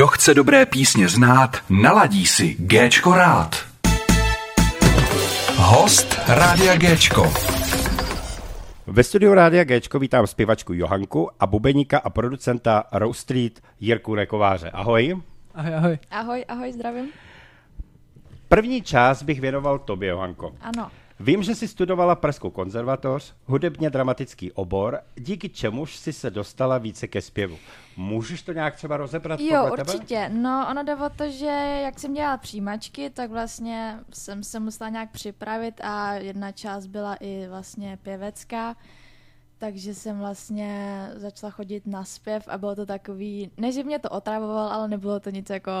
Kdo chce dobré písně znát, naladí si Géčko rád. Host Rádia Géčko. Ve studiu Rádia Géčko vítám zpěvačku Johanku a bubeníka a producenta Rose Street Jirku Rekováře. Ahoj. Ahoj, ahoj. Ahoj, ahoj, zdravím. První část bych věnoval tobě, Johanko. Ano. Vím, že jsi studovala Pražskou konzervatoř, hudebně dramatický obor, díky čemuž jsi se dostala více ke zpěvu. Můžeš to nějak třeba rozebrat Jo, podle určitě. Tebe? No, ono jde o to, že jak jsem dělala přijímačky, tak vlastně jsem se musela nějak připravit a jedna část byla i vlastně pěvecká. Takže jsem vlastně začala chodit na zpěv a bylo to takový, ne že mě to otravoval, ale nebylo to nic jako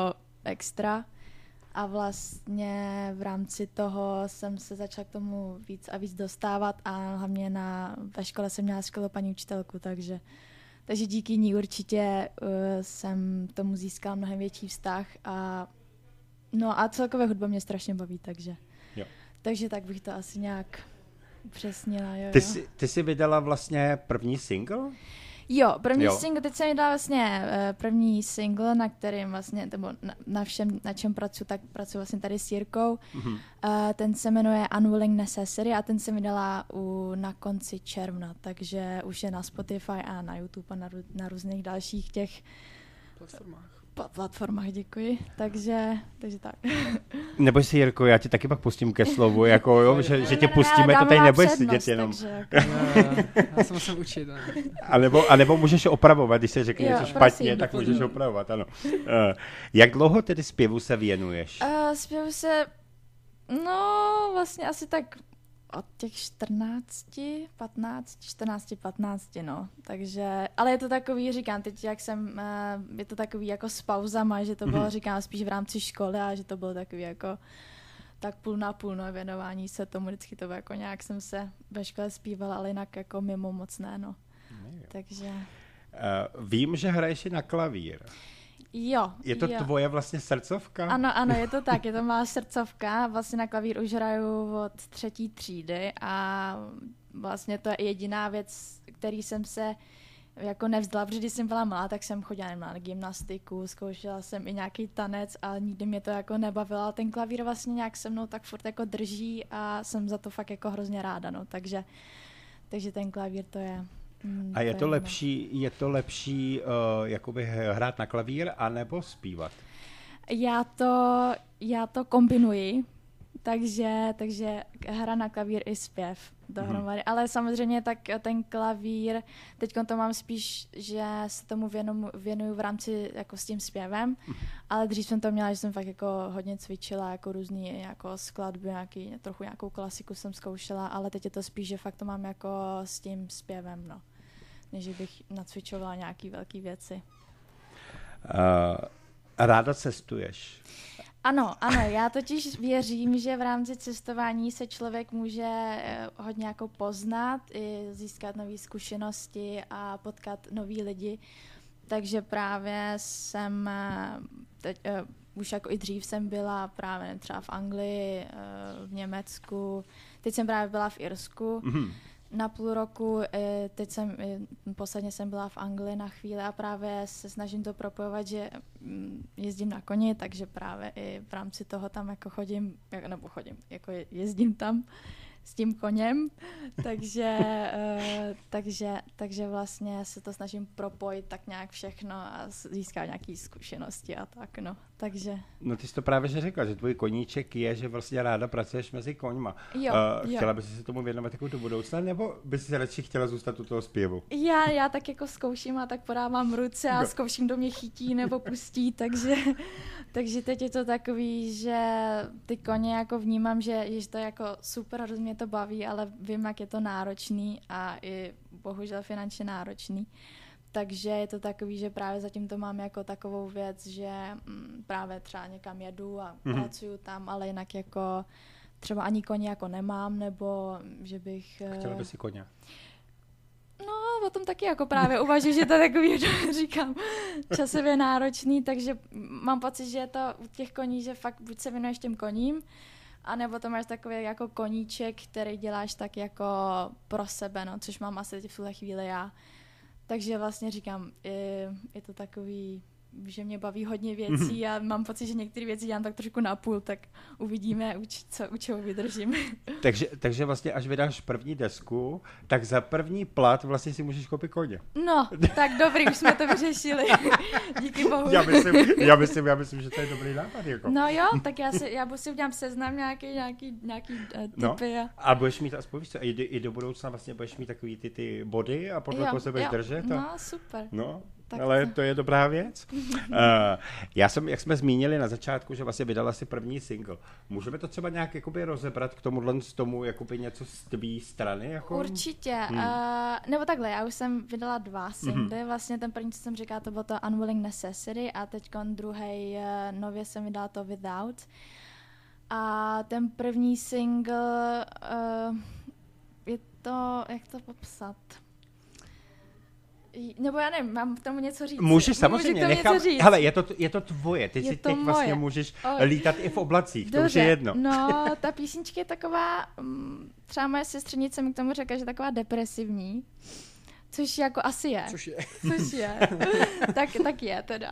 extra. A vlastně v rámci toho jsem se začala k tomu víc a víc dostávat a hlavně na, ve škole jsem měla skvělou paní učitelku, takže, takže díky ní určitě uh, jsem tomu získala mnohem větší vztah a no a celkově hudba mě strašně baví, takže, Jo. takže tak bych to asi nějak upřesnila. Jo, Ty jo. jsi, ty jsi vydala vlastně první single? Jo, první Jo. single, teď jsem vydala vlastně eh, první single, na kterým vlastně, nebo na, na všem, na čem pracuji, tak pracuji vlastně tady s Jirkou. Mhm. Uh, ten se jmenuje Unwilling Necessary a ten jsem vydala u, na konci června, takže už je na Spotify a na YouTube a na, na různých dalších těch Platformách. Pla- platformách, děkuji. Takže, takže tak. Neboj si, Jirko, já tě taky pak pustím ke slovu, jako jo, že, že tě pustíme, to tady nebudeš sedět jenom. Takže, jako, Já, já se musím učit. ne? A nebo, a nebo můžeš opravovat, když se řekne Jo, něco špatně, prosím. tak můžeš opravovat, ano. Uh, jak dlouho tedy zpěvu se věnuješ? Uh, zpěvu se, no vlastně asi tak od těch 14, 15, 14, 15, no. Takže, ale je to takový, říkám, teď jak jsem, uh, je to takový jako s pauzama, že to bylo, Mhm. říkám, spíš v rámci školy a že to bylo takový jako tak půl na půl, no, věnování se tomu, vždycky to bylo jako nějak jsem se ve škole zpívala, ale jinak jako mimo moc ne, no. Takže, Uh, vím, že hraješ i na klavír. Jo. Je to jo. tvoje vlastně srdcovka? Ano, ano, je to tak, je to má srdcovka. Vlastně na klavír už hraju od třetí třídy a vlastně to je jediná věc, který jsem se jako nevzdala, protože když jsem byla malá, tak jsem chodila nevím, na gymnastiku, zkoušela jsem i nějaký tanec, ale nikdy mě to jako nebavilo. Ten klavír vlastně nějak se mnou tak furt jako drží a jsem za to fakt jako hrozně ráda, no. Takže, takže ten klavír to je... mm, A je to lepší, je to lepší uh, jakoby hrát na klavír, anebo zpívat? Já to, já to kombinuji, takže, takže hra na klavír i zpěv dohromady. Mm-hmm. Ale samozřejmě tak ten klavír, teď to mám spíš, že se tomu věnu, věnuju v rámci jako s tím zpěvem, ale dřív jsem to měla, že jsem fakt jako hodně cvičila, jako různý jako skladby, nějaký, trochu nějakou klasiku jsem zkoušela, ale teď je to spíš, že fakt to mám jako s tím zpěvem, no. Než bych nacvičovala nějaký velké věci. Uh, ráda cestuješ. Ano, ano, já totiž věřím, že v rámci cestování se člověk může eh, hodně jako poznat, i získat nové zkušenosti a potkat nový lidi. Takže právě jsem eh, teď, uh, už jako i dřív jsem byla právě třeba v Anglii, uh, v Německu, teď jsem právě byla v Irsku Mhm. Na půl roku, eh, teď jsem, eh, posledně jsem byla v Anglii na chvíli a právě se snažím to propojovat, že mm, jezdím na koni, takže právě i v rámci toho tam jako chodím, nebo chodím, jako je- jezdím tam s tím koněm, takže, eh, takže, takže vlastně se to snažím propojit tak nějak všechno a získat nějaké zkušenosti a tak, no. Takže No ty jsi to právě že řekla, že tvůj koníček je, že vlastně ráda pracuješ mezi koňma. Jo, uh, jo. Chtěla bys se tomu věnovat jako do budoucna, nebo bys si radši chtěla zůstat u toho zpěvu? Já, já tak jako zkouším a tak podávám ruce a Jo. zkouším, kdo mě chytí nebo pustí, takže, takže teď je to takový, že ty koně jako vnímám, že, že to je jako super, hrozně mě to baví, ale vím, jak je to náročný a i bohužel finančně náročný. Takže je to takový, že právě zatím to mám jako takovou věc, že mm, právě třeba někam jedu a Mhm. mm-hmm. pracuju tam, ale jinak jako třeba ani koně jako nemám, nebo že bych... eh, Chtěla bys si koně? No, o tom taky jako právě uvažuji, že to je takový, říkám, časově náročný, takže mám pocit, že je to u těch koní, že fakt buď se věnuješ těm koním, a nebo to máš takový jako koníček, který děláš tak jako pro sebe, no, což mám asi v tuhle chvíli já. Takže vlastně říkám, je, je to takový, že mě baví hodně věcí a mám pocit, že některé věci dělám tak trošku na půl, tak uvidíme, co, u čeho vydržím. Takže, takže vlastně až vydáš první desku, tak za první plat vlastně si můžeš koupit koně. No, tak dobrý, už jsme to vyřešili. Díky bohu. Já myslím, já myslím, já myslím, že to je dobrý nápad. Jako. No jo, tak já si, já si udělám seznam nějaký, nějaký, nějaký uh, No. typy a... A budeš mít aspoň, víš co, i, do- i do budoucna vlastně budeš mít takový ty, ty body a podle toho se budeš držet. A... No, super. No, Tak ale to- je dobrá věc. uh, já jsem, jak jsme zmínili na začátku, že vlastně vydala si první single. Můžeme to třeba nějak jakoby rozebrat k tomuhle z tomu jakoby něco z tvý strany? Jako? Určitě. Hmm. Hmm. Uh, nebo takhle, já už jsem vydala dva singly. Hmm. Vlastně ten první, co jsem říkala, to bylo to Unwilling Necessity a teď druhý uh, nově jsem vydala to Without. A ten první single, uh, je to, jak to popsat? Nebo já nevím, mám k tomu něco říct. Můžeš samozřejmě, Můžu nechám, něco říct. hele, je to, je to tvoje, ty Je si to teď vlastně moje. můžeš Oj. lítat i v oblacích, to už Dobře, je jedno. No, ta písnička je taková, mm, třeba moje sestřenice mi k tomu řekla, že je taková depresivní, což jako asi je. Což je. Což je. tak, tak je teda.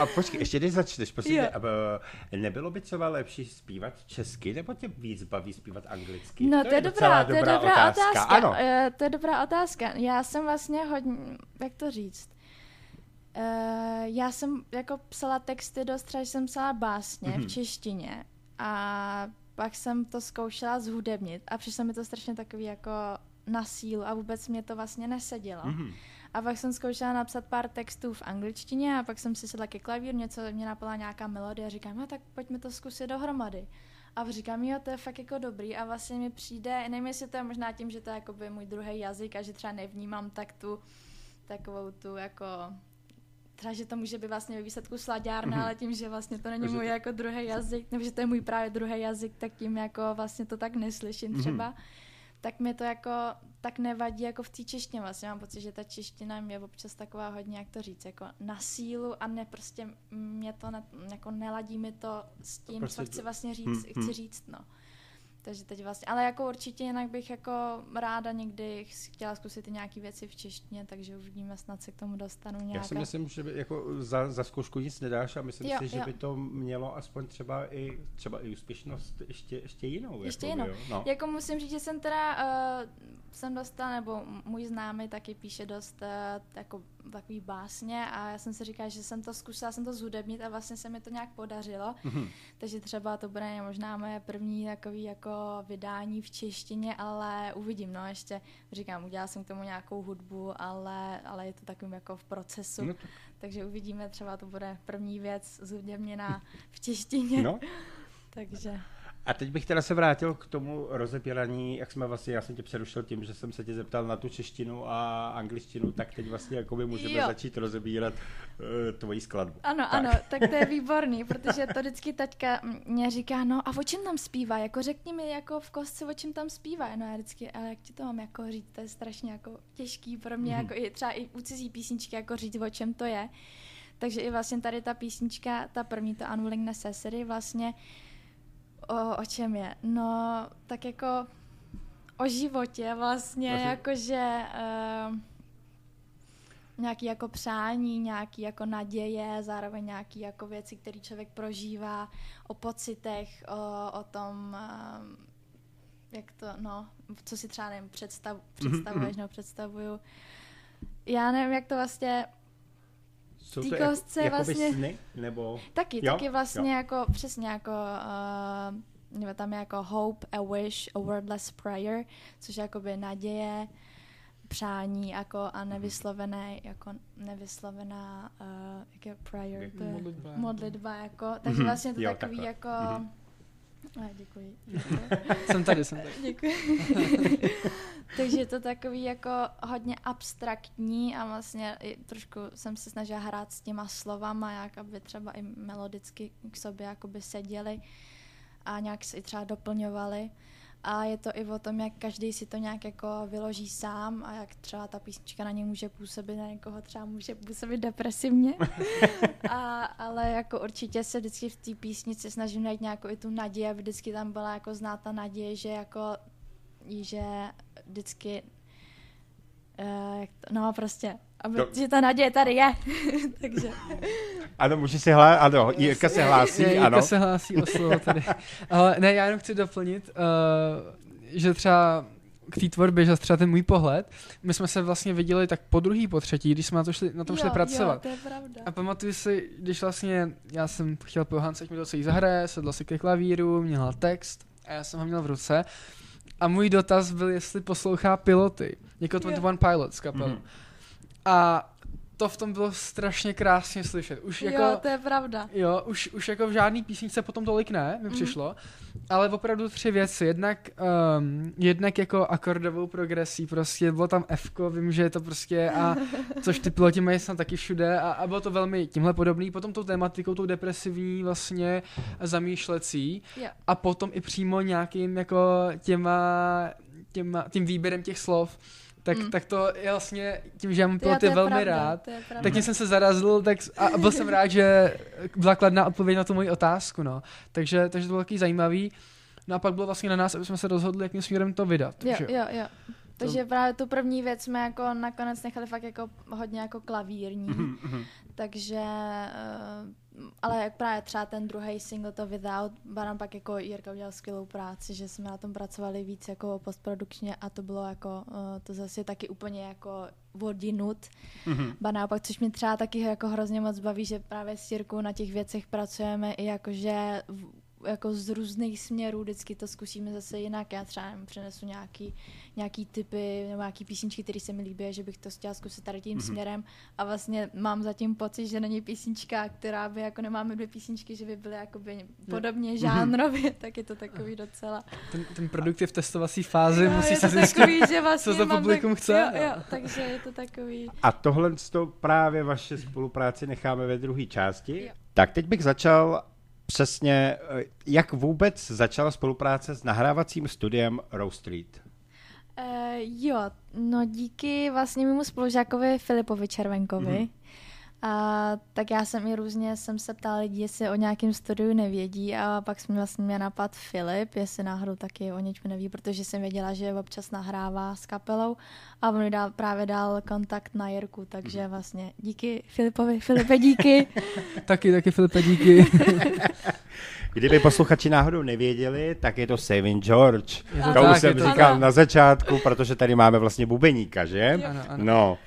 A počkej, ještě když začneš, prosím, eh, nebylo by třeba lepší zpívat česky, nebo tě víc baví zpívat anglicky? No to je, docela dobrá, to je dobrá otázka. Ano, Eh, to je dobrá otázka. Já jsem vlastně hodně, jak to říct, Eh, já jsem jako psala texty dost, třeba že jsem psala básně Mhm. v češtině a pak jsem to zkoušela zhudebnit a přišlo mi to strašně takový jako na sílu a vůbec mě to vlastně nesedělo. Mhm. A pak jsem zkoušela napsat pár textů v angličtině a pak jsem si sedla ke klavíru, něco mě napadla nějaká melodie a říkám, no tak pojďme to zkusit dohromady. A říkám, jo, to je fakt jako dobrý a vlastně mi přijde, nevím, jestli to je možná tím, že to je jakoby můj druhý jazyk a že třeba nevnímám tak tu, takovou tu jako třeba, že to může být vlastně ve výsledku slaďárna, Mhm. ale tím, že vlastně to není můj to- jako druhý jazyk, nebo že to je můj právě druhý jazyk, tak tím jako vlastně to tak neslyším Mhm. třeba, tak mi to jako tak nevadí jako v té češtině. Vlastně mám pocit, že ta čeština je občas taková hodně, jak to říct, jako na sílu a ne prostě mě to ne, jako neladí mi to s tím, Prostě co chci to- vlastně říct, hm, hm. chci říct, no. Takže teď vlastně, ale jako určitě jinak bych jako ráda někdy chtěla zkusit i nějaký věci v češtině, takže uvidíme, snad se k tomu dostanu nějaká. Já si myslím, že by jako za, za zkoušku nic nedáš a myslím Jo, si, že jo. by to mělo aspoň třeba i, třeba i úspěšnost ještě, ještě jinou. Ještě jakoby, jinou. Jo? No. Jako musím říct, že jsem teda, uh, jsem dostala, nebo můj známý taky píše dost uh, jako takový básně a já jsem si říkala, že jsem to zkusila, jsem to zhudebnit a vlastně se mi to nějak podařilo. Mhm. Takže třeba to bude možná moje první takový jako vydání v češtině, ale uvidím, no ještě říkám, udělala jsem k tomu nějakou hudbu, ale, ale je to takovým jako v procesu, No, tak, takže uvidíme, třeba to bude první věc zhudebněná v češtině, no. takže... A teď bych teda se vrátil k tomu rozebírání, jak jsme vlastně, já jsem tě přerušil tím, že jsem se tě zeptal na tu češtinu a angličtinu, tak teď vlastně jakoby můžeme Jo. začít rozebírat uh, tvoji skladbu. Ano, Tak. ano, tak to je výborný, protože to vždycky taťka mě říká, no a o čem tam zpívá, jako řekni mi jako v kostce, o čem tam zpívá, no a já vždycky, ale jak ti to mám jako říct, to je strašně jako těžký pro mě, Mhm. jako i třeba i u cizí písničky, jako říct, o čem to je. Takže i vlastně tady ta písnička, ta první, to Unwilling Necessary, vlastně o, o čem je? No, tak jako o životě vlastně, Vlastně- jakože... Uh, nějaký jako přání, nějaký jako naděje, zároveň nějaký jako věci, které člověk prožívá, o pocitech, o, o tom, um, jak to, no, co si třeba nevím, představ, představuješ nebo představuju. Já nevím, jak to vlastně, Jsou Tý to kostce jakoby vlastně- sny, nebo... taky, Jo, taky vlastně jo. jako, přesně jako, uh, nebo tam je jako hope, a wish, a wordless prayer, což je jakoby naděje, přání jako a nevyslovené, jako nevyslovená, uh, jak je prayer, to je Modlitba. modlitba jako, takže Mhm, vlastně to jo, takový takhle. jako, Mhm. a, děkuji, Jsem tady, jsem tady. děkuji. takže je to takový jako hodně abstraktní a vlastně i trošku jsem se snažila hrát s těma slovama, jak aby třeba i melodicky k sobě jakoby seděly a nějak se i třeba doplňovaly. A je to i o tom, jak každý si to nějak jako vyloží sám a jak třeba ta písnička na ně může působit, na někoho třeba může působit depresivně. a, ale jako určitě se vždycky v té písnici snažím najít nějakou i tu naději, aby vždycky tam byla jako znát ta naděje, že jako že vždycky Uh, jak to, no prostě, aby, To- že ta naděje tady je. Takže Ano, může se hlá... Ano, Jirka se hlásí, Je, Jirka ano. se hlásí o slovo tady. Ale ne, já jenom chci doplnit, uh, že třeba k té tvorbě, že třeba ten můj pohled, my jsme se vlastně viděli tak po druhý, po třetí, když jsme na, to šli, na tom šli jo, pracovat. Jo, to je pravda. A pamatuju si, když vlastně já jsem chtěl po Johance, ať mi to celý zahraje, sedla si ke klavíru, měla text a já jsem ho měl v ruce. A můj dotaz byl, jestli poslouchá piloty, jako 21 Pilots kapelu. Mhm. A to v tom bylo strašně krásně slyšet. Už jako, Jo, to je pravda. Jo, už, už jako v žádný písničce potom tolik ne, mi Mhm. přišlo, ale opravdu tři věci. Jednak, um, jednak jako akordovou progresí, prostě bylo tam F, vím, že je to prostě a což ty piloti mají snad taky všude a, a bylo to velmi tímhle podobný. Potom tou tématikou, tou depresivní vlastně zamýšlecí Jo. a potom i přímo nějakým jako těma, těma tím výběrem těch slov. Tak, Mm. tak to je vlastně tím, že já mám piloty velmi pravda, rád, tak jsem se zarazil tak, a byl jsem rád, že byla kladná odpověď na tu moji otázku, no. Takže, takže to bylo taky zajímavý. No a pak bylo vlastně na nás, aby jsme se rozhodli, jakým směrem to vydat. Jo, jo, jo. Takže právě tu první věc jsme jako nakonec nechali fakt jako hodně jako klavírní. Mhm, Takže, uh, ale jak právě třeba ten druhý single, to Without, Baran pak jako Jirka udělal skvělou práci, že jsme na tom pracovali víc jako postprodukčně a to bylo jako, uh, to zase taky úplně jako vodinut. Mhm. Ba naopak, což mě třeba taky jako hrozně moc baví, že právě s Jirkou na těch věcech pracujeme i jakože jako z různých směrů, vždycky to zkusíme zase jinak. Já třeba nevím, přinesu nějaký, nějaký typy nebo nějaký písničky, které se mi líbí, že bych to chtěla zkusit tady tím mm-hmm. směrem a vlastně mám zatím pocit, že není písnička, která by jako nemáme dvě písničky, že by byly jakoby podobně žánrově, tak je to takový docela. Ten, ten produkt je v testovací fázi, Jo, musí se to zjistit. takový, že vlastně to mám publikum tak, chce, Jo, no. jo, takže je to takový. A tohle to právě vaše spolupráci necháme ve druhé části. Jo. Tak teď bych začal přesně, eh, jak vůbec začala spolupráce s nahrávacím studiem Rose Street. Uh, jo, no díky vlastně mému spolužákovi Filipovi Červenkovi. Mhm. Mm-hmm. A tak já jsem i různě jsem se ptala lidí, jestli o nějakém studiu nevědí a pak jsme vlastně mě napad Filip, jestli náhodou taky o něčem neví, protože jsem věděla, že občas nahrává s kapelou a on mi dal, právě dal kontakt na Jirku, takže Mhm. vlastně díky Filipovi, Filipe díky. taky, taky Filipe, díky. Kdyby posluchači náhodou nevěděli, tak je to Saving George. Je to to už tak, jsem to říkal tak. na začátku, protože tady máme vlastně bubeníka, že? Ano, ano. No.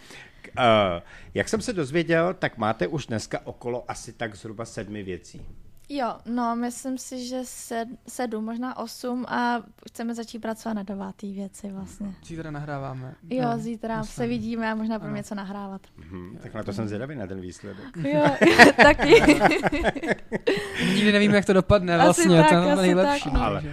Uh, jak jsem se dozvěděl, tak máte už dneska okolo asi tak zhruba sedmi věcí. Jo, no myslím si, že sed, sedm, možná osm a chceme začít pracovat na devátý věci vlastně. Zítra nahráváme. Jo, No, zítra myslím. se vidíme a možná budeme něco nahrávat. Hm, tak na to jsem zvědavý na ten výsledek. Jo, taky. Nikdy nevíme, jak to dopadne Asi vlastně, tak, to je nejlepší. tak, no. Ale-?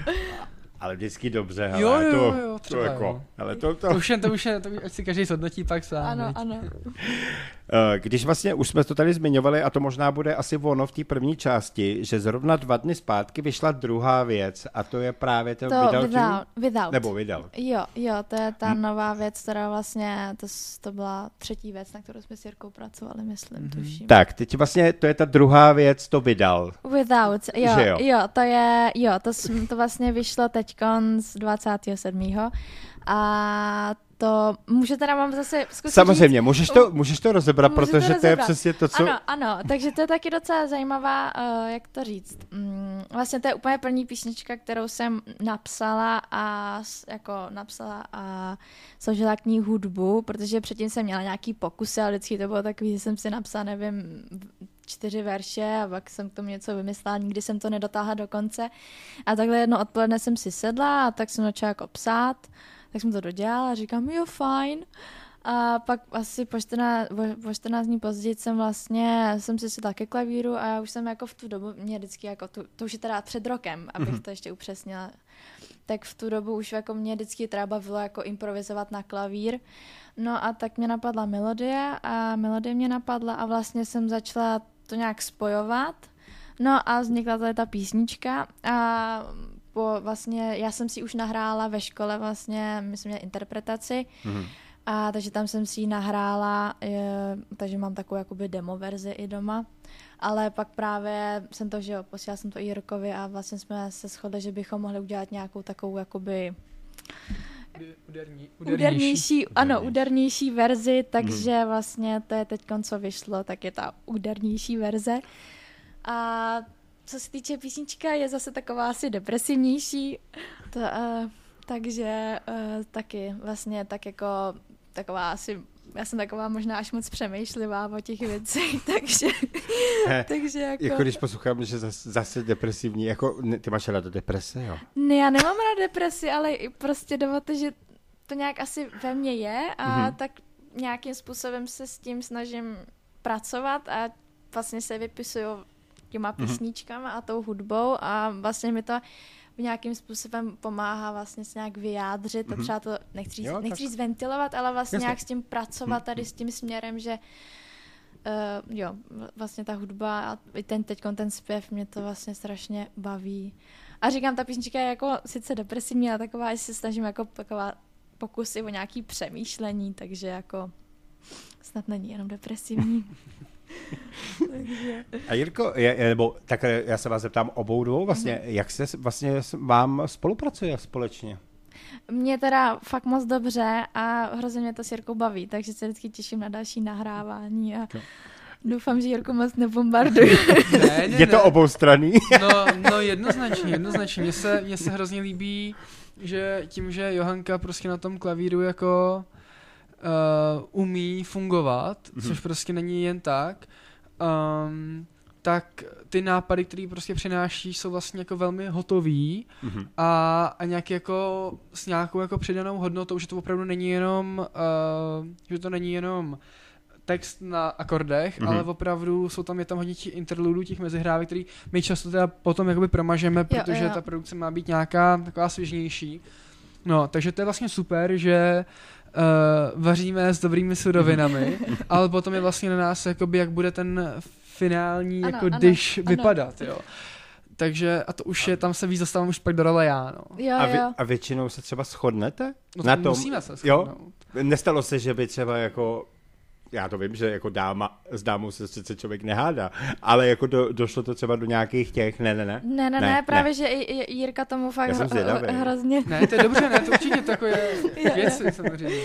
Ale vždycky dobře, hele, Jo, jo, to, jo, to třeba jako, jo. ale to, to, To už je, to už je, to už, ať si každý zhodnotí pak sám. ano, ano. Eh, Když vlastně už jsme to tady zmiňovali, a to možná bude asi ono v té první části, že zrovna dva dny zpátky vyšla druhá věc a to je právě to, To Without You, without, without. nebo Without. Jo, jo, to je ta Hm. nová věc, která vlastně, to, to byla třetí věc, na kterou jsme s Jirkou pracovali, myslím, Mhm. tuším. Tak, teď vlastně to je ta druhá věc, to vydal. Without, jo, Že jo? jo? to je, jo, to, to vlastně vyšlo teďkon z 27. A to může teda mám zase zkusit Samozřejmě, říct, můžeš to, můžeš to rozebrat, Můžu to protože to je rozebrat. přesně to, co... Ano, ano, takže to je taky docela zajímavá, uh, jak to říct. Mm, vlastně to je úplně první písnička, kterou jsem napsala a jako napsala a složila k ní hudbu, protože předtím jsem měla nějaký pokusy a vždycky to bylo takový, že jsem si napsala, nevím, čtyři verše a pak jsem k tomu něco vymyslela, nikdy jsem to nedotáhla do konce. A takhle jedno odpoledne jsem si sedla a tak jsem začala jako psát, tak jsem to dodělala a říkám, jo, fajn. A pak asi po 14, po 14 dní později jsem vlastně, jsem si sedla ke klavíru a já už jsem jako v tu dobu, mě vždycky jako, tu, to už je teda před rokem, abych to ještě upřesnila, tak v tu dobu už jako mě vždycky třeba bavilo jako improvizovat na klavír. No a tak mě napadla melodie a melodie mě napadla a vlastně jsem začala to nějak spojovat. No a vznikla tady ta písnička a po vlastně, já jsem si už nahrála ve škole vlastně, myslím, že interpretaci, Mhm. a takže tam jsem si ji nahrála, je, takže mám takovou jakoby demo verzi i doma. Ale pak právě jsem to, že jo, posílala jsem to i Jirkovi a vlastně jsme se shodli, že bychom mohli udělat nějakou takovou jakoby Uderní, údernější, ano, Údernější. údernější verzi, takže vlastně to je teď, co vyšlo, tak je ta údernější verze. A co se týče písnička, je zase taková asi depresivnější, to, uh, takže uh, taky vlastně tak jako taková asi já jsem taková možná až moc přemýšlivá o těch věcech, takže, takže jako... Jako když poslouchám, že zase, zase depresivní, jako ne, ty máš ráda deprese, jo? Ne, já nemám ráda depresi, ale i prostě dovolte, že to nějak asi ve mně je a Mhm. mm-hmm. tak nějakým způsobem se s tím snažím pracovat a vlastně se vypisuju těma Mhm. písničkama a tou hudbou a vlastně mi to nějakým způsobem pomáhá vlastně se nějak vyjádřit a třeba to nechci Mhm. Jo, nechci tak- říct ventilovat, ale vlastně Jasně. Mhm. nějak s tím pracovat tady s tím směrem, že Uh, jo, v- vlastně ta hudba a i ten teď ten zpěv mě to vlastně strašně baví. A říkám, ta písnička je jako sice depresivní, ale taková, že se snažím jako taková pokusy o nějaký přemýšlení, takže jako snad není jenom depresivní. takže... A Jirko, je, nebo tak já se vás zeptám obou dvou, vlastně, Mhm. mm-hmm. jak se vlastně s- vám spolupracuje společně? Mě teda fakt moc dobře a hrozně mě to s Jirkou baví, takže se vždycky těším na další nahrávání a doufám, že Jirku moc nebombarduju. Ne, ne, Je to ne. oboustranný? No, no jednoznačně, jednoznačně. Mně se, mně se hrozně líbí, že tím, že Johanka prostě na tom klavíru jako uh, umí fungovat, Mhm. mm-hmm. což prostě není jen tak, um, tak ty nápady, které prostě přináší, jsou vlastně jako velmi hotový Mhm. a, a nějak jako s nějakou jako přidanou hodnotou, že to opravdu není jenom, uh, že to není jenom text na akordech, Mhm. mm-hmm. ale opravdu jsou tam, je tam hodně těch interludů, těch mezihrávek, který my často teda potom jakoby promažeme, protože jo. ta produkce má být nějaká taková svěžnější. No, takže to je vlastně super, že uh, vaříme s dobrými surovinami, ale potom je vlastně na nás, jakoby, jak bude ten finální Ano, jako ano, dish ano. vypadat, jo. Takže, a to už je, tam se víc dostávám už pak do role já, no. Jo, A, vy, jo. a většinou se třeba shodnete? no na to tom, musíme se jo? shodnout. Nestalo se, že by třeba jako já to vím, že jako dáma s dámou se sice člověk nehádá, ale jako do, došlo to třeba do nějakých těch, ne, ne, ne. Ne, ne, Ne, ne, ne. právě, že i, i Jirka tomu fakt Já jsem hro- zvědavej. hrozně... Ne, to je dobře, ne, to určitě takové věci samozřejmě.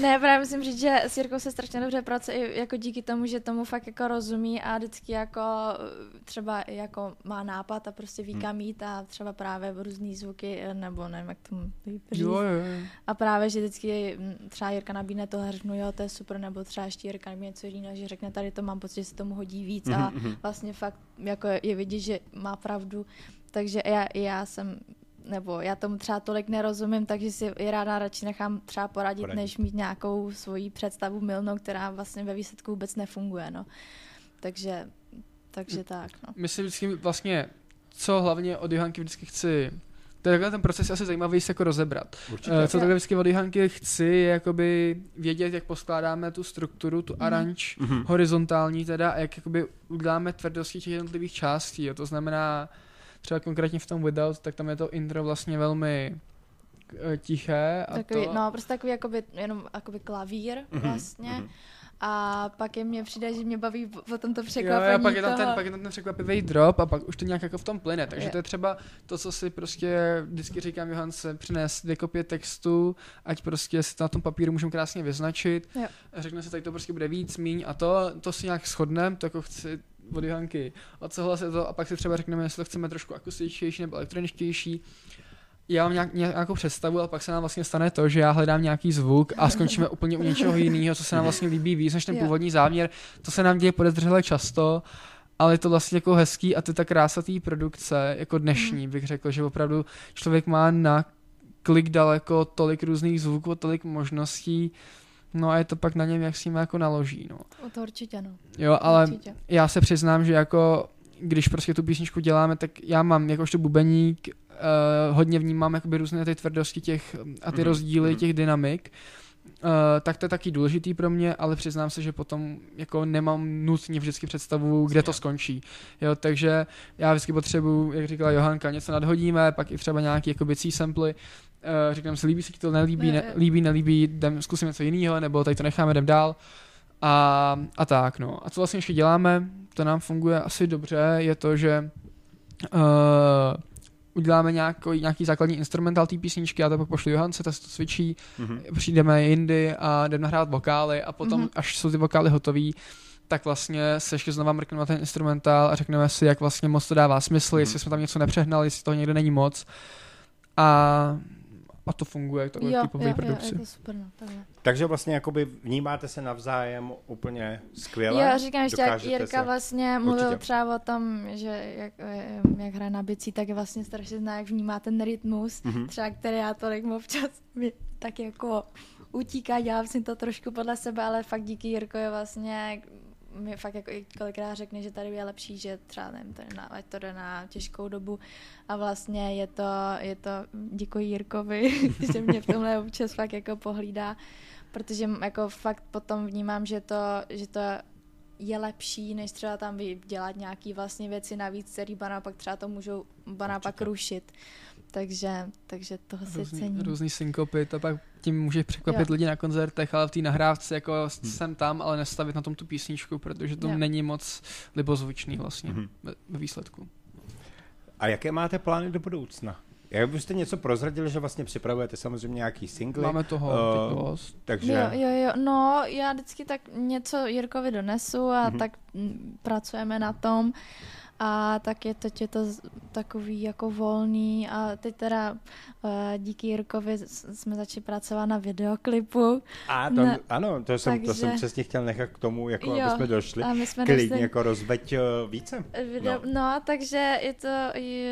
Ne, právě musím říct, že s Jirkou se strašně dobře pracuje i jako díky tomu, že tomu fakt jako rozumí a vždycky jako třeba i jako má nápad a prostě ví kam jít a třeba právě různý zvuky, nebo nevím, jak tomu. Jo, jo, jo. A právě, že vždycky třeba Jirka nabídne tohle, řeknu, jo, to je super, nebo třeba ještě Jirka nabídne něco jiného, že řekne, tady to mám pocit, že se tomu hodí víc a vlastně fakt jako je vidět, že má pravdu. Takže já, já jsem nebo já tomu třeba tolik nerozumím, takže si i ráda radši nechám třeba poradit, Poradit. než mít nějakou svoji představu milnou, která vlastně ve výsledku vůbec nefunguje, no. Takže, takže tak, no. My si vždycky vlastně, co hlavně od Johanky vždycky chci, to je takhle ten proces je asi zajímavý se jako rozebrat. Určitě. Uh, co takhle vždycky od Johanky chci, je jakoby vědět, jak poskládáme tu strukturu, tu aranž, Mhm. horizontální teda, a jak jakoby uděláme tvrdosti těch jednotlivých částí. Jo. To znamená, třeba konkrétně v tom Without, tak tam je to intro vlastně velmi eh, tiché. A Takový, to, no, prostě takový jakoby, jenom jakoby klavír vlastně. mhm. A pak je mě přijde, že mě baví potom to Jo, překvapení a pak je tam toho. ten, pak je tam ten překvapivý drop a pak už to nějak jako v tom plyne. Takže Jo. to je třeba to, co si prostě vždycky říkám Johance, přines dvě kopie textu, ať prostě si to na tom papíru můžeme krásně vyznačit. Jo. Řekne se, tady to prostě bude víc, míň a to, to si nějak shodneme, to jako chci od Johanky odsouhlasit to a pak si třeba řekneme, jestli to chceme trošku akustičtější nebo elektroničtější. Já mám nějak, nějakou představu, ale pak se nám vlastně stane to, že já hledám nějaký zvuk a skončíme úplně u něčeho jiného, co se nám vlastně líbí víc než ten původní záměr. To se nám děje podezřele často, ale je to vlastně jako hezký a to je ta krása té produkce, jako dnešní bych řekl, že opravdu člověk má na klik daleko tolik různých zvuků, tolik možností, no a je to pak na něm, jak s ním jako naloží, no. O to určitě, no. Jo, ale Určitě. já se přiznám, že jako když prostě tu písničku děláme, tak já mám jakožto bubeník uh, hodně vnímám jakoby různé ty tvrdosti těch a ty Mhm, rozdíly mhm. těch dynamik. Uh, tak to je taky důležitý pro mě, ale přiznám se, že potom jako nemám nutně vždycky představu, kde to skončí. Jo, takže já vždycky potřebuji, jak říkala Johanka, něco nadhodíme, pak i třeba nějaký jako bicí samply. Uh, říkám si, líbí se ti to, nelíbí, ne, líbí, nelíbí, jdem, zkusíme něco jiného, nebo tady to necháme, jdem dál. A, a tak, no. A co vlastně ještě děláme, to nám funguje asi dobře, je to, že uh, uděláme nějaký, nějaký základní instrumentál té písničky, já to pak pošlu Johance, ta to cvičí, Mhm. přijdeme jindy a jdeme nahrát vokály a potom, Mhm. až jsou ty vokály hotový, tak vlastně se ještě znova mrkneme na ten instrumentál a řekneme si, jak vlastně moc to dává smysl, Mhm. jestli jsme tam něco nepřehnali, jestli toho někde není moc. A, a to funguje takhle Jo, typové jo, jo, produkci. je to super, no, takhle. Takže vlastně jakoby vnímáte se navzájem úplně skvěle. Jo, říkám ještě, jak Jirka se- vlastně mluvil Určitě. třeba o tom, že jak, jak hraje na bicí, tak je vlastně strašně zná, jak vnímá ten rytmus, Mhm. třeba který já tolik mu občas mi tak jako utíká, dělám si to trošku podle sebe, ale fakt díky Jirkovi vlastně mi fakt jako i kolikrát řekne, že tady je lepší, že třeba nevím, tady na, ať to jde na těžkou dobu a vlastně je to, je to děkuji Jirkovi, že mě v tomhle občas fakt jako pohlídá, protože jako fakt potom vnímám, že to, že to je lepší, než třeba tam dělat nějaký vlastně věci navíc, který ba naopak třeba to můžou ba naopak rušit. Takže, takže toho si Různý, cením. různý synkopy, to pak tím může překvapit Jo. lidi na koncertech, ale v té nahrávce jako jsem tam, ale nestavit na tom tu písničku, protože to Jo. není moc libozvučný vlastně Mhm. ve, ve výsledku. A jaké máte plány do budoucna? Jak byste něco prozradili, že vlastně připravujete samozřejmě nějaký singly, Máme toho teď dost. takže... Jo, jo, jo, no já vždycky tak něco Jirkovi donesu a Mhm. tak mm, pracujeme na tom a tak je teď je to takový jako volný a teď teda uh, díky Jirkovi jsme začali pracovat na videoklipu. A to, Ne. ano, to jsem, to Takže- jsem přesně chtěl nechat k tomu, jako Jo, aby jsme došli. a my jsme Klidně došli- jako rozveď eh, více. Video, No. no. takže je to,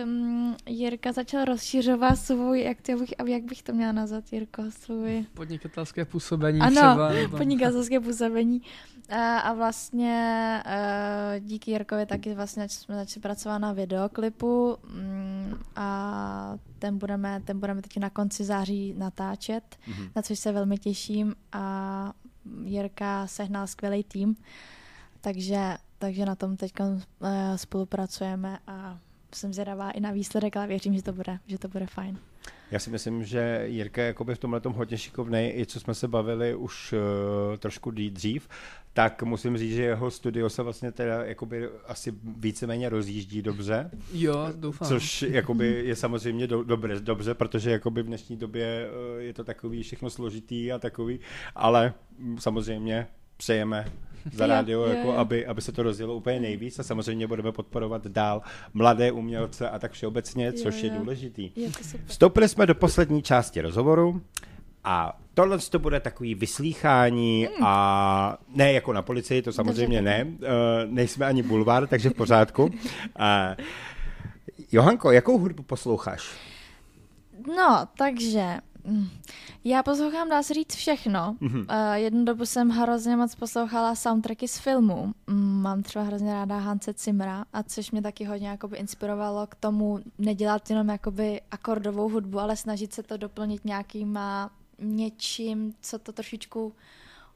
um, Jirka začal rozšiřovat svůj, jak, to, jak, bych, jak bych to měla nazvat, Jirko, svůj Podnikatelské působení Ano, třeba. nebo- podnikatelské působení. A, a vlastně uh, díky Jirkovi taky vlastně jsme začali pracovat na videoklipu mm, a ten budeme, ten budeme teď na konci září natáčet, Mhm. na což se velmi těším a Jirka sehnal skvělý tým, takže, takže na tom teď uh, spolupracujeme a jsem zvědavá i na výsledek, ale věřím, že to bude, že to bude fajn. Já si myslím, že Jirka je jakoby v tomhle hodně šikovnej, i co jsme se bavili už uh, trošku dřív, tak musím říct, že jeho studio se vlastně teda jakoby asi víceméně rozjíždí dobře, Jo, doufám. což jakoby je samozřejmě do, dobře, dobře, protože jakoby v dnešní době uh, je to takový všechno složitý a takový, ale samozřejmě přejeme za rádio, jo, jako jo. aby, aby se to rozjelo úplně nejvíc a samozřejmě budeme podporovat dál mladé umělce a tak všeobecně, což Jo, je jo. důležitý. Je super. Vstoupili jsme do poslední části rozhovoru a tohle to bude takový vyslýchání Hmm. a ne jako na policii, to samozřejmě ne, eh, nejsme ani bulvár, takže v pořádku. A Johanko, jakou hudbu posloucháš? No, takže já poslouchám, dá se říct, všechno. Mhm. Uh, jednu dobu jsem hrozně moc poslouchala soundtracky z filmů. Mm, mám třeba hrozně ráda Hanse Cimra, a což mě taky hodně jakoby inspirovalo k tomu nedělat jenom jakoby akordovou hudbu, ale snažit se to doplnit nějakýma něčím, co to trošičku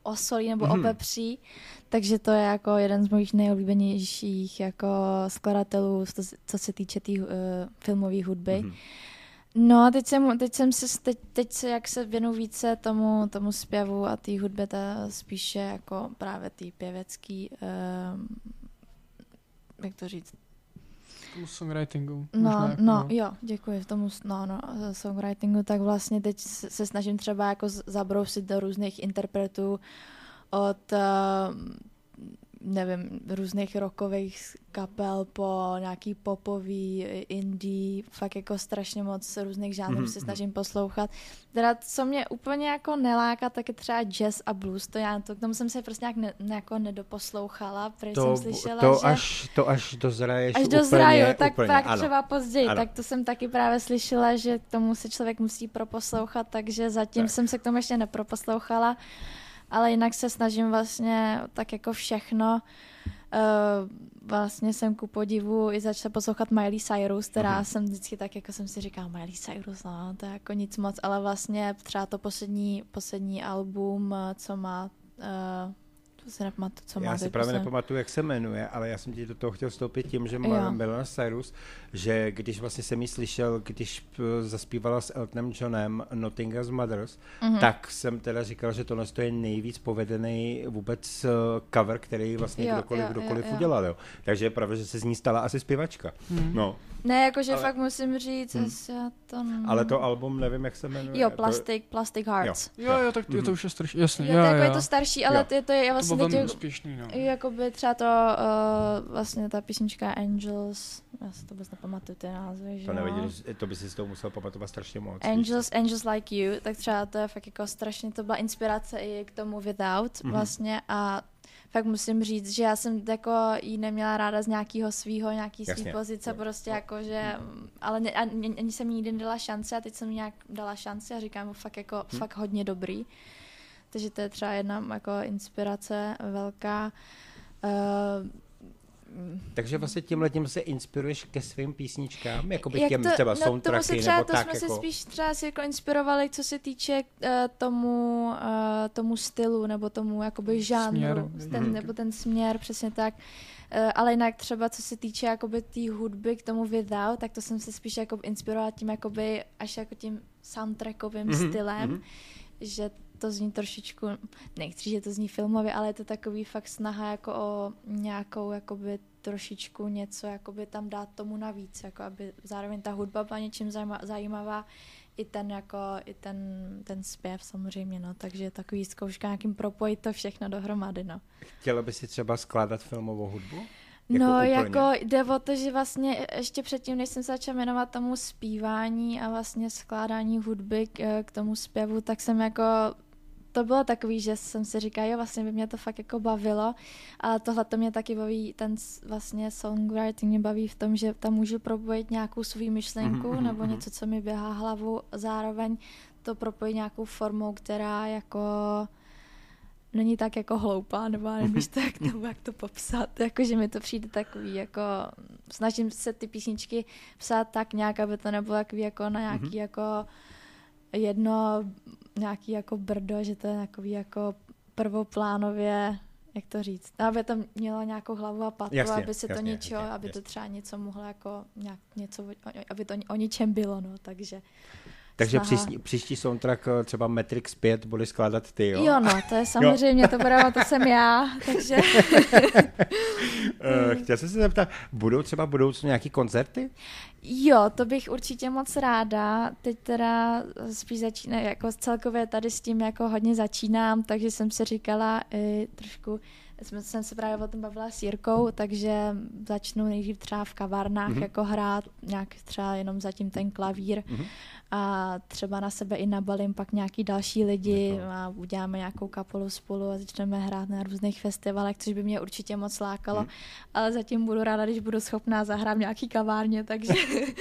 osolí nebo Mhm. mm. opepří. Takže to je jako jeden z mojich nejoblíbenějších jako skladatelů, co, se týče té uh, filmové hudby. Mhm. No a teď jsem, teď jsem se, teď, teď se, jak se věnu více tomu, tomu zpěvu a té hudbě, ta spíše jako právě té pěvecký, um, jak to říct, Tomu songwritingu. No, možná jako, no, jo, děkuji tomu, no, no, eh, songwritingu, tak vlastně teď se snažím třeba jako zabrousit do různých interpretů od, eh, nevím, různých rockových kapel po nějaký popový, indie, fakt jako strašně moc různých žánrů Mhm, se mhm. snažím poslouchat. Teda, co mě úplně jako neláká, tak je třeba jazz a blues, to já, to, k tomu jsem se prostě nějak ne, ne, jako nedoposlouchala, protože To, jsem slyšela, to, že... až, to až dozraješ Až úplně, dozraju, tak úplně, pak ano. třeba později, Ano. tak to jsem taky právě slyšela, že k tomu se člověk musí proposlouchat, takže zatím Tak. jsem se k tomu ještě neproposlouchala, ale jinak se snažím vlastně tak jako všechno. Uh, vlastně jsem ku podivu i začala poslouchat Miley Cyrus, která Mhm. jsem vždycky tak jako jsem si říkala Miley Cyrus, no to je jako nic moc, ale vlastně třeba to poslední, poslední album, eh, co má uh, To se nepamatuju, co má Já si právě poslední. nepamatuju, jak se jmenuje, ale já jsem ti do toho chtěl vstoupit tím, že Jo. Milena Cyrus, že když vlastně jsem ji slyšel, když p- zaspívala s Eltonem Johnem Nottingham's Mothers, Mhm. tak jsem teda říkal, že tohle je nejvíc povedený vůbec eh, cover, který vlastně Jo, kdokoliv, jo, kdokoliv jo, jo. udělal. Jo. Takže je pravda, že se z ní stala asi zpěvačka. Hmm. No, Ne, jakože Ale- fakt musím říct, Hm. jestli já to... ale to album nevím, jak se jmenuje. Jo, To- Plastic, Plastic Hearts. Jo, jo, tak je to už je strašně, jasný, Jo, jo, to, je, jako jo. je to starší, ale Jo. to je, to je to vlastně bylo teď, velmi jako- úspěšný, no. jakoby třeba to, uh, vlastně ta písnička Angels, já si to vůbec nepamatuju ty názvy, že To jo? neviděl, to by si z toho musel pamatovat strašně moc. víš. Angels, Angels Like You, tak třeba to je fakt jako strašně, to byla inspirace i k tomu Without Mhm. vlastně a fakt musím říct, že já jsem jako jí neměla ráda z nějakého svýho, nějaký svý pozice, Jo. prostě jako, že, ale ne, ani, ani jsem jí nikdy nedala šanci a teď jsem jí nějak dala šanci a říkám mu fakt jako, Hm. fakt hodně dobrý. Takže to je třeba jedna jako inspirace velká. Uh, Takže vlastně tím letím se inspiruješ ke svým písničkám, jako by Jak těm to, třeba no, tomu soundtracky, se třeba, nebo to tak jsme jako... se spíš třeba si jako inspirovali, co se týče uh, tomu, uh, tomu stylu, nebo tomu jakoby žánru, Směr. ten, Mhm. nebo ten směr, přesně tak. Uh, ale jinak třeba co se týče jakoby té hudby k tomu without, tak to jsem se spíš jako inspirovala tím jakoby až jako tím soundtrackovým Mhm, stylem, mhm. že to zní trošičku, nechci, že to zní filmově, ale je to takový fakt snaha jako o nějakou jakoby trošičku něco jakoby tam dát tomu navíc, jako aby zároveň ta hudba byla něčím zajímavá, i ten jako, i ten, ten zpěv samozřejmě, no, takže takový zkouška nějakým propojit to všechno dohromady, no. Chtěla by si třeba skládat filmovou hudbu? Jako no, úplně. jako jde o to, že vlastně ještě předtím, než jsem se začala věnovat tomu zpívání a vlastně skládání hudby k, k tomu zpěvu, tak jsem jako to bylo takový, že jsem si říkala, jo, vlastně by mě to fakt jako bavilo, ale tohle to mě taky baví, ten vlastně songwriting mě baví v tom, že tam můžu propojit nějakou svou myšlenku Mhm, nebo mhm. něco, co mi běhá hlavou, zároveň to propojit nějakou formou, která jako není tak jako hloupá, nebo já nevím, to, jak, to, jak to popsat, jako, že mi to přijde takový, jako, snažím se ty písničky psát tak nějak, aby to nebylo takový jako na nějaký Mhm. jako jedno, nějaký jako brdo, že to je takový jako prvoplánově, jak to říct, aby to mělo nějakou hlavu a patu, Jasně, aby se to jasně, něčeho, jasně, aby jasně. to třeba něco mohlo jako nějak něco, aby to o ničem bylo, no, takže Takže příští, příští soundtrack eh, třeba Matrix 5 budeš skládat ty, jo? Jo, no, to je samozřejmě, to bude, to jsem já, takže Eh, Chtěl jsem se zeptat, budou třeba budoucnu nějaký koncerty? jo, to bych určitě moc ráda. Teď teda spíš začíná, jako celkově tady s tím jako hodně začínám, takže jsem si říkala i trošku, jsme, jsem se právě o tom bavila s Jirkou, takže začnu nejdřív třeba v kavárnách Mhm. mm-hmm. jako hrát, nějak třeba jenom zatím ten klavír Mhm. A třeba na sebe i nabalím pak nějaký další lidi Jako- a uděláme nějakou kapelu spolu a začneme hrát na různých festivalech, což by mě určitě moc lákalo, Mhm. ale zatím budu ráda, když budu schopná zahrát nějaký kavárně, takže,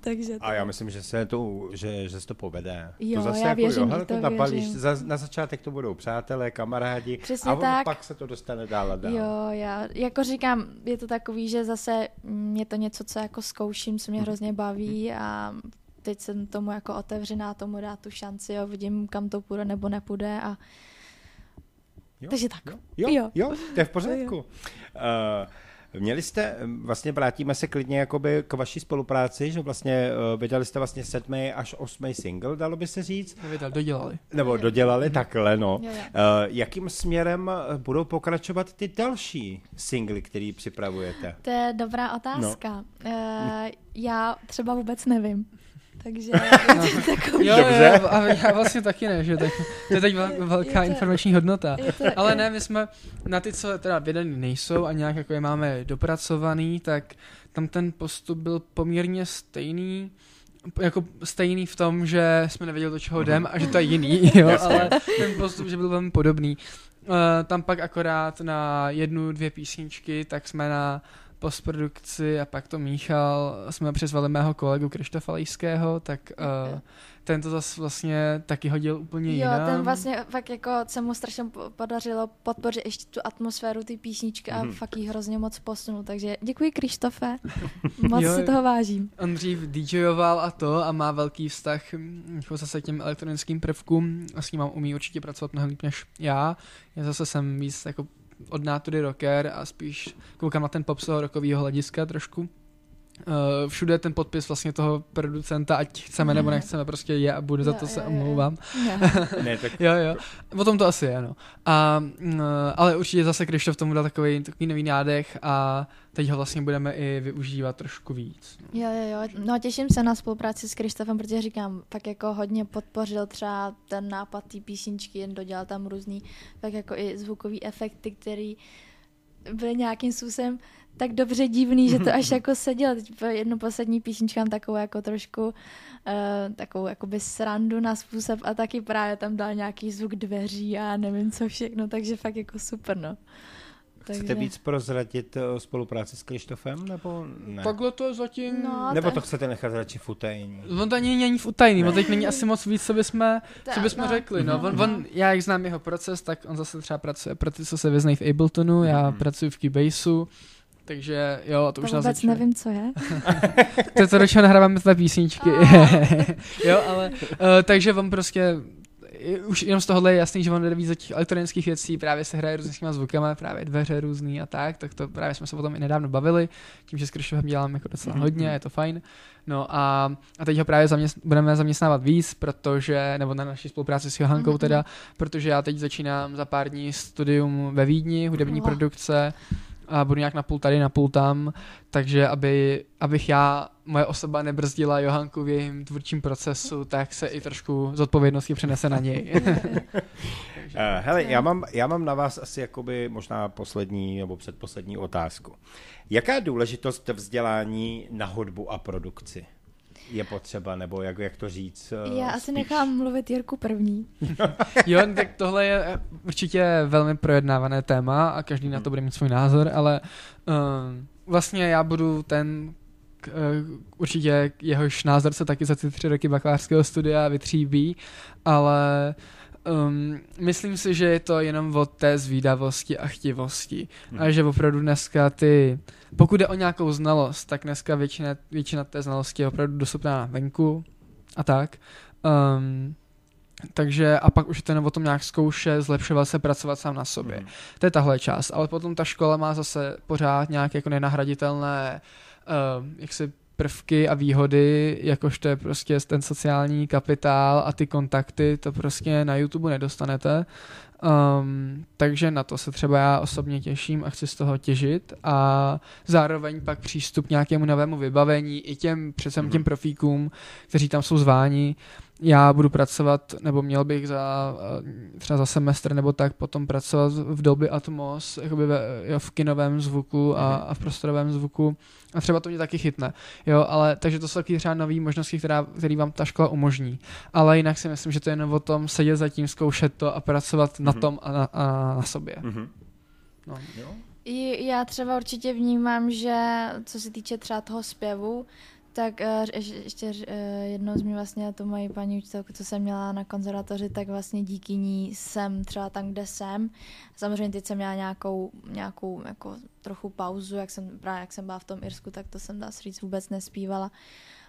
takže A já myslím, že se to, že, že se to povede. Jo, to zase já jako, věřím, jo, hele, to to věřím. za, na začátek to budou přátelé, kamarádi Přesně a on tak. pak se to dostane dál a dál. Jo, já jako říkám, je to takový, že zase je to něco, co jako zkouším, co mě Mhm. hrozně baví a teď jsem tomu jako otevřená, tomu dát tu šanci, jo, vidím, kam to půjde nebo nepůjde a Jo, takže tak. Jo, jo, Jo. jo, to je v pořádku. Uh, Měli jste, vlastně vrátíme se klidně jakoby k vaší spolupráci, že vlastně uh, vydali jste vlastně sedmý až osmý single, dalo by se říct, Vydal, dodělali. nebo dodělali takhle, no. Jo, jo. Uh, jakým směrem eh, budou pokračovat ty další singly, který připravujete? To je No. dobrá otázka. Uh, já třeba vůbec nevím. Takže takový, Jo, Dobře. jo, a já vlastně taky ne, že tak, to je teď vel- velká Je to- informační hodnota. to, Ale ne, my jsme na ty, co teda vydaný nejsou a nějak jako je máme dopracovaný, tak tam ten postup byl poměrně stejný, jako stejný v tom, že jsme nevěděli, do čeho jdem a že to je jiný, jo, ale ten postup, že byl velmi podobný. Uh, tam pak akorát na jednu, dvě písničky, tak jsme na postprodukci a pak to míchal, jsme přizvali mého kolegu Krištofa Lejského, tak uh, ten to zase vlastně taky hodil úplně Jo, jinam. ten vlastně fakt jako se mu strašně po- podařilo podpořit ještě tu atmosféru ty písničky a Mhm. fakt jí hrozně moc posunul, takže děkuji Krištofe, moc Jo, si toho vážím. On dřív DJoval a to a má velký vztah hm, jako zase k těm elektronickým prvkům a s ním umí určitě pracovat mnohem líp než já. Já zase jsem víc jako od nátury rocker a spíš koukám na ten pop z toho rokového hlediska trošku. Uh, všude je ten podpis vlastně toho producenta, ať chceme nebo nechceme, prostě je a bude, za to se omlouvám. ne, tak... jo, jo, o tom to asi je, no. A, uh, ale určitě zase Krištof tomu dal takový, takový nový nádech a teď ho vlastně budeme i využívat trošku víc. No. Jo, jo, jo, no těším se na spolupráci s Krištofem, protože říkám, tak jako hodně podpořil třeba ten nápad té písničky, jen dodělal tam různý, tak jako i zvukový efekty, který byly nějakým způsobem tak dobře divný, že to až jako seděl. Teď jednu poslední písničku mám takovou jako trošku uh, takovou jakoby srandu na způsob a taky právě tam dal nějaký zvuk dveří a nevím co všechno, takže fakt jako super, no. Takže... Chcete víc prozradit o spolupráci s Krištofem, nebo ne? Takhle to zatím... No, nebo to chcete nechat radši v utajení? On to ani není v utajení, on teď není asi moc víc, co bychom, co bychom no. řekli. No. On, on, já jak znám jeho proces, tak on zase třeba pracuje pro ty, co se vyznají v Abletonu, já mm. pracuji v Keybaseu, takže jo, to, to už vůbec začne. nevím, co je. to je to, do čeho nahráváme tvé písničky. jo, ale, uh, takže on prostě už jenom z tohohle je jasný, že on jde víc do těch elektronických věcí, právě se hraje různýma zvukama, právě dveře různý a tak, tak to právě jsme se o tom i nedávno bavili, tím, že s Krišovem děláme jako docela mm-hmm. hodně, je to fajn. No a, a teď ho právě zaměst, budeme zaměstnávat víc, protože, nebo na naší spolupráci s Johankou mm-hmm. teda, protože já teď začínám za pár dní studium ve Vídni, hudební oh. produkce, a budu nějak na půl tady, na půl tam, takže aby, abych já, moje osoba nebrzdila Johanku v jejím tvůrčím procesu, tak se i trošku zodpovědnosti přenese na něj. uh, hele, já mám, já mám na vás asi jakoby možná poslední nebo předposlední otázku. Jaká je důležitost vzdělání na hudbu a produkci? Je potřeba, nebo jak, jak to říct? Já spíš... asi nechám mluvit Jirku první. jo, tak tohle je eh, určitě velmi projednávané téma a každý na to bude mít svůj názor, ale um, vlastně já budu ten, k, uh, určitě jehož názor se taky za ty tři roky bakalářského studia vytříbí, ale Um, myslím si, že je to jenom o té zvídavosti a chtivosti. Hmm. A že opravdu dneska ty, pokud jde o nějakou znalost, tak dneska většina, většina té znalosti je opravdu dostupná venku a tak. Um, takže a pak už je to o tom nějak zkoušet, zlepšovat se, pracovat sám na sobě. Hmm. To je tahle část. Ale potom ta škola má zase pořád nějaké jako nenahraditelné, uh, jak se prvky a výhody, jakož to je prostě ten sociální kapitál a ty kontakty, to prostě na YouTube nedostanete. Um, takže na to se třeba já osobně těším a chci z toho těžit a zároveň pak přístup k nějakému novému vybavení i těm přece těm mhm. profíkům, kteří tam jsou zváni, já budu pracovat, nebo měl bych za eh, třeba za semestr nebo tak potom pracovat v Dolby Atmos, jakoby ve, jo, v kinovém zvuku a, mhm. a v prostorovém zvuku a třeba to mě taky chytne, jo, ale takže to jsou taky třeba nové možnosti, která, který vám ta škola umožní, ale jinak si myslím, že to je jenom o tom sedět za tím, zkoušet to a pracovat mm-hmm. na mhm. tom a na, a na sobě. Mm-hmm. No. Jo. Já třeba určitě vnímám, že co se týče třeba toho zpěvu, tak uh, ještě uh, jednou z mě vlastně to moji paní učitelku, co jsem měla na konzervatoři, tak vlastně díky ní jsem třeba tam, kde jsem. Samozřejmě teď jsem měla nějakou, nějakou jako trochu pauzu, jak jsem, právě jak jsem byla v tom Irsku, tak to jsem dá říct vůbec nespívala.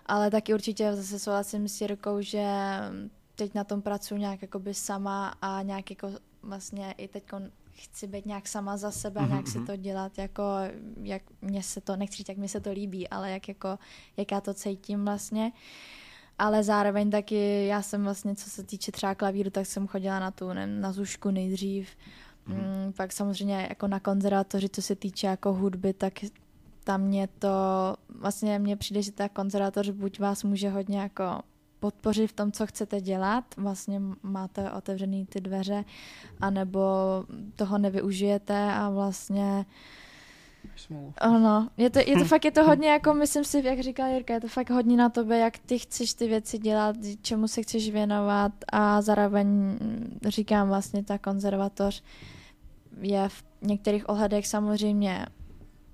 Ale taky určitě zase souhlasím s Jirkou, že teď na tom pracuji nějak jakoby sama a nějak jako vlastně i teď chci být nějak sama za sebe, mm-hmm. nějak si mhm. to dělat, jako jak mě se to, nechci říct, jak mi se to líbí, ale jak jako, jak já to cítím vlastně. Ale zároveň taky já jsem vlastně, co se týče třeba klavíru, tak jsem chodila na tu, nevím, na zušku nejdřív, mm-hmm. mm, pak samozřejmě jako na konzervatoři, co se týče jako hudby, tak tam mě to, vlastně mně přijde, že ta konzervatoř buď vás může hodně jako podpořit v tom, co chcete dělat, vlastně máte otevřený ty dveře, anebo toho nevyužijete a vlastně Ano, je to, je to fakt, je to hodně jako, myslím si, jak říká Jirka, je to fakt hodně na tobě, jak ty chceš ty věci dělat, čemu se chceš věnovat a zároveň říkám vlastně ta konzervatoř je v některých ohledech samozřejmě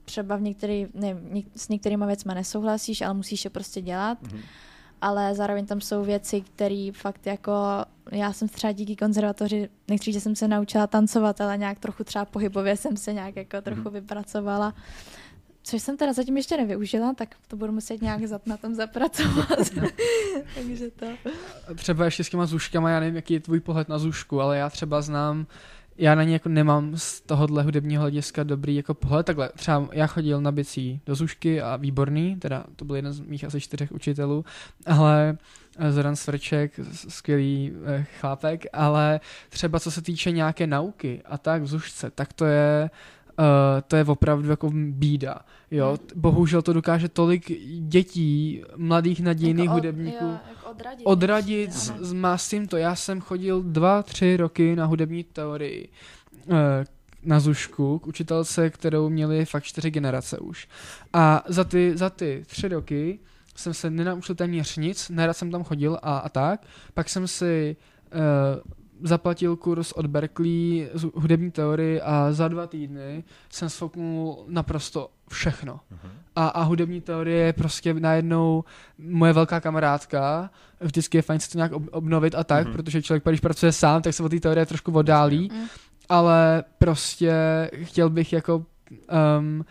třeba v některý, ne, s některýma věcmi nesouhlasíš, ale musíš je prostě dělat. Mm-hmm ale zároveň tam jsou věci, které fakt jako, já jsem třeba díky konzervatoři, nechci že jsem se naučila tancovat, ale nějak trochu třeba pohybově jsem se nějak jako trochu mm-hmm. vypracovala. Což jsem teda zatím ještě nevyužila, tak to budu muset nějak na tom zapracovat. Takže to. Třeba ještě s těma zuškama, já nevím, jaký je tvůj pohled na zušku, ale já třeba znám já na ně jako nemám z tohohle hudebního hlediska dobrý jako pohled. Takhle, třeba já chodil na bicí do Zušky a výborný, teda to byl jeden z mých asi čtyřech učitelů, ale eh, Zoran Svrček, skvělý eh, chlápek, ale třeba co se týče nějaké nauky a tak v Zušce, tak to je Uh, to je opravdu jako bída. Jo. T- bohužel to dokáže tolik dětí, mladých nadějných Jako od- hudebníků Jo, jako odradit. odradit určitě, s, to. Já jsem chodil dva, tři roky na hudební teorii eh, na Zušku k učitelce, kterou měli fakt čtyři generace už. A za ty, za ty tři roky jsem se nenaučil téměř nic, nerad jsem tam chodil a, a tak. Pak jsem si eh, zaplatil kurz od Berkeley z hudební teorii a za dva týdny jsem sfouknul naprosto všechno. A, a hudební teorie je prostě najednou moje velká kamarádka. Vždycky je fajn se to nějak ob- obnovit a tak, Mhm. protože člověk, když pracuje sám, tak se od té teorie trošku oddálí. Mm. Ale prostě chtěl bych jako um,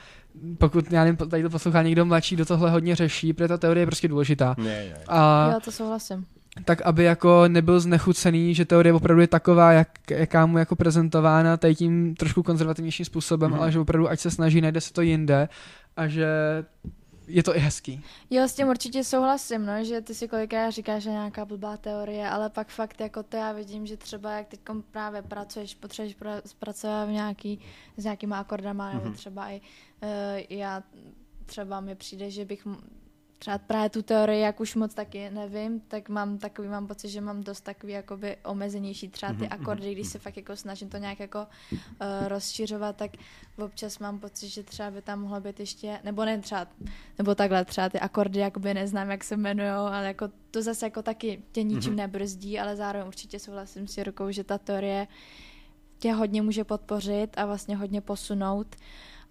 pokud já nevím, tady to poslouchá někdo mladší, kdo tohle hodně řeší, protože ta teorie je prostě důležitá. Ne, ne. A Jo, to souhlasím. Tak aby jako nebyl znechucený, že teorie opravdu je taková, jak, jaká mu jako prezentována, tady tím trošku konzervativnějším způsobem, Mhm. ale že opravdu ať se snaží, najde se to jinde a že je to i hezký. Jo, s tím určitě souhlasím, no, že ty si kolikrát říkáš, že je nějaká blbá teorie, ale pak fakt jako to já vidím, že třeba jak teď právě pracuješ, potřebuješ pra, pracovat v nějaký, s nějakýma akordama, nebo Mhm. třeba i uh, já třeba mi přijde, že bych m- třeba právě tu teorii, jak už moc taky nevím, tak mám takový, mám pocit, že mám dost takový jakoby omezenější třeba ty Mhm, akordy, když se fakt jako snažím to nějak jako uh, rozšiřovat, tak občas mám pocit, že třeba by tam mohlo být ještě, nebo ne třeba, nebo takhle třeba ty akordy jakoby neznám, jak se jmenují, ale jako to zase jako taky tě ničím Mhm. nebrzdí, ale zároveň určitě souhlasím s Jirkou, že ta teorie tě hodně může podpořit a vlastně hodně posunout,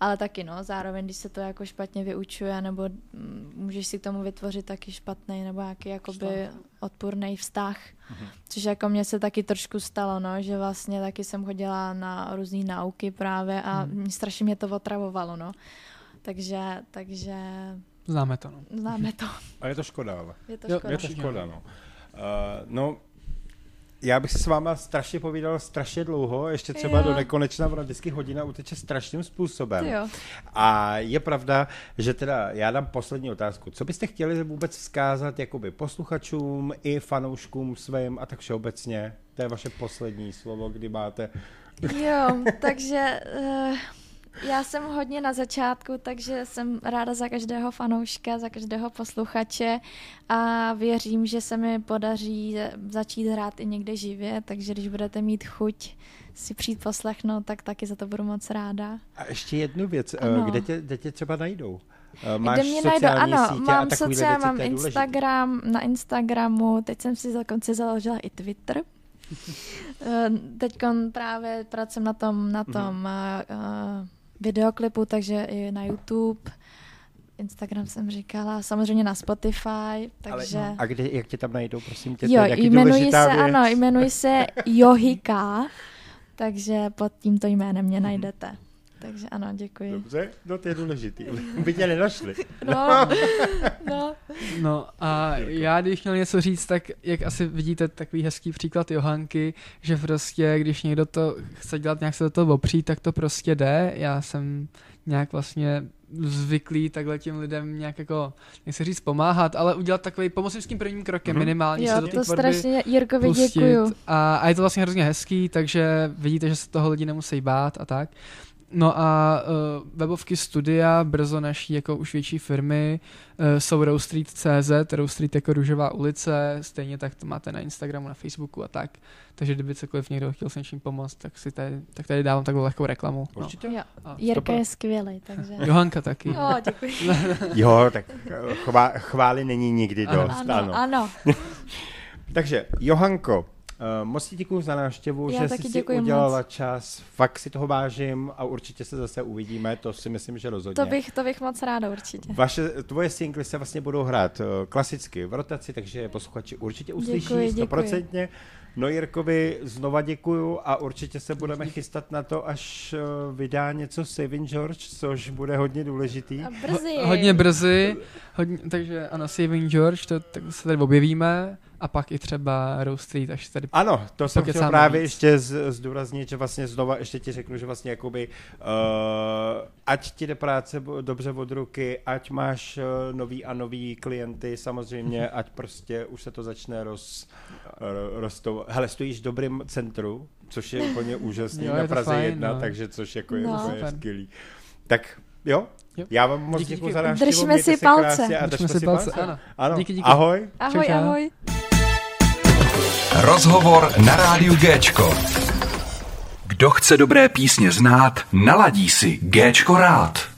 ale taky no, zároveň, když se to jako špatně vyučuje, nebo mm, můžeš si k tomu vytvořit taky špatný nebo nějaký jakoby odpůrný vztah, což jako mně se taky trošku stalo, no, že vlastně taky jsem chodila na různé nauky právě a Hmm. strašně mě to otravovalo, no. Takže, takže Známe to. No. známe to. A je to škoda, ale. Je to škoda. Je to škoda, no. Uh, no, já bych se s váma strašně povídal strašně dlouho, ještě třeba Jo. do nekonečna, ona vždycky hodina uteče strašným způsobem. Jo. A je pravda, že teda já dám poslední otázku. Co byste chtěli vůbec vzkázat jakoby posluchačům i fanouškům svým a tak všeobecně? To je vaše poslední slovo, kdy máte... Jo, takže uh, já jsem hodně na začátku, takže jsem ráda za každého fanouška, za každého posluchače a věřím, že se mi podaří začít hrát i někde živě, takže když budete mít chuť si přijít poslechnout, tak taky za to budu moc ráda. A ještě jednu věc, ano. Ano. kde tě, kde tě třeba najdou? Eh, Máš Kde mě najdou? sociální Ano, sítě mám takovýhle sociál, věci, mám je důležitý. Instagram, na Instagramu, teď jsem si dokonce založila i Twitter. Teď právě pracuji na tom, na Mhm. tom uh, uh, videoklipu, takže i na YouTube. Instagram jsem říkala, samozřejmě na Spotify, takže... Ale, a kde, jak tě tam najdou, prosím tě? jo, to je jmenuji se, věc. ano, jmenuji se Johika, takže pod tímto jménem mě najdete. Takže ano, děkuji. Dobře, no to je důležitý. By tě nenašli. No, no. No a já, když měl něco říct, tak jak asi vidíte, takový hezký příklad Johanky, že prostě, když někdo to chce dělat, nějak se do toho opřít, tak to prostě jde. Já jsem nějak vlastně zvyklý takhle těm lidem nějak jako, nechci říct pomáhat, ale udělat takový pomoci s tím prvním krokem Mhm. minimálně se Jo, do té to strašně, Jirkovi pustit. děkuju. A, a je to vlastně hrozně hezký, takže vidíte, že se toho lidi nemusí bát a tak. No a uh, webovky studia, brzo naší jako už větší firmy, uh, jsou Rowstreet.cz, Rowstreet jako růžová ulice, stejně tak to máte na Instagramu, na Facebooku a tak. Takže kdyby cokoliv někdo chtěl s něčím pomoct, tak si tady, tak tady dávám takovou lehkou reklamu. No. Určitě. Jo. A Jirka je skvělý, takže... Johanka taky. Jo, děkuji. Jo, tak eh, chvá, chvály není nikdy Ano. dost, Ano, ano. ano. Takže, Johanko, uh, moc ti děkuji za návštěvu, Já že jsi si udělala moc. čas. Fakt si toho vážím a určitě se zase uvidíme, to si myslím, že rozhodně. To bych, to bych moc ráda určitě. Vaše, tvoje singly se vlastně budou hrát uh, klasicky v rotaci, takže posluchači určitě uslyší Děkuji, děkuji. stoprocentně. No Jirkovi znova děkuju a určitě se budeme chystat na to, až uh, vydá něco Saving George, což bude hodně důležitý. A brzy. Hodně brzy, hodně, takže ano, Saving George, to, tak se tady objevíme a pak i třeba Rose Street, až tady Ano, to jsem chtěl právě víc. ještě z, zdůraznit, že vlastně znova ještě ti řeknu, že vlastně jakoby, uh, ať ti jde práce dobře od ruky, ať máš uh, nový a nový klienty, samozřejmě, ať prostě už se to začne roz, uh, rostou. Hele, stojíš v dobrým centru, což je úplně úžasný Jo, na Praze fajn, jedna, no. takže což jako je No. úplně skvělý. Tak jo, Jo. já vám moc Díky, děkuji díky. za návštěvu. Držme mějte si se palce. krásně A Držme si palce, ano. ano. Díky, díky. Ahoj. Ahoj, čau. ahoj. Rozhovor na rádiu Géčko. Kdo chce dobré písně znát, naladí si Géčko rád.